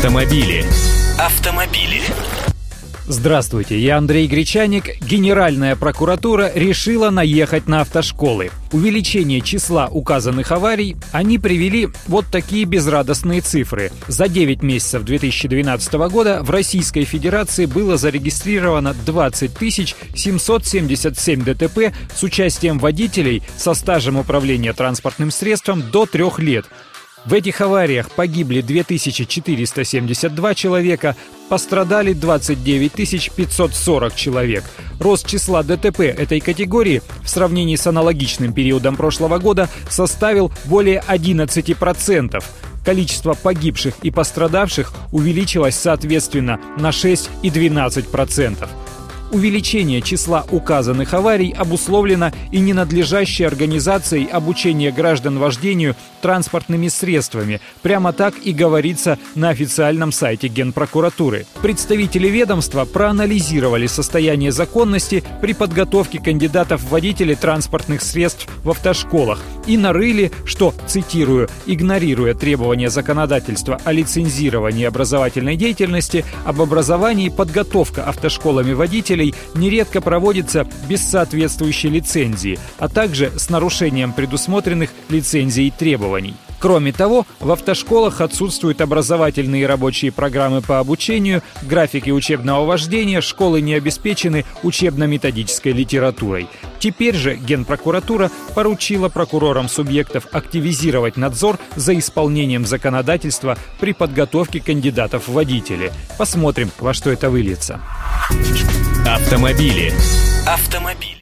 Автомобили. Автомобили. Здравствуйте, я Андрей Гречаник. Генеральная прокуратура решила наехать на автошколы. Увеличение числа указанных аварий они привели вот такие безрадостные цифры. За 9 месяцев 2012 года в Российской Федерации было зарегистрировано 20 777 ДТП с участием водителей со стажем управления транспортным средством до 3 лет. В этих авариях погибли 2472 человека, пострадали 29 540 человек. Рост числа ДТП этой категории в сравнении с аналогичным периодом прошлого года составил более 11%. Количество погибших и пострадавших увеличилось соответственно на 6 и 12%. Увеличение числа указанных аварий обусловлено и ненадлежащей организацией обучения граждан вождению транспортными средствами. Прямо так и говорится на официальном сайте Генпрокуратуры. Представители ведомства проанализировали состояние законности при подготовке кандидатов в водители транспортных средств в автошколах и нарыли, что, цитирую, игнорируя требования законодательства о лицензировании образовательной деятельности, об образовании подготовка автошколами водителей водителей нередко проводится без соответствующей лицензии, а также с нарушением предусмотренных лицензией требований. Кроме того, в автошколах отсутствуют образовательные и рабочие программы по обучению, графики учебного вождения, школы не обеспечены учебно-методической литературой. Теперь же Генпрокуратура поручила прокурорам субъектов активизировать надзор за исполнением законодательства при подготовке кандидатов в водители. Посмотрим, во что это выльется. Автомобили. Автомобиль.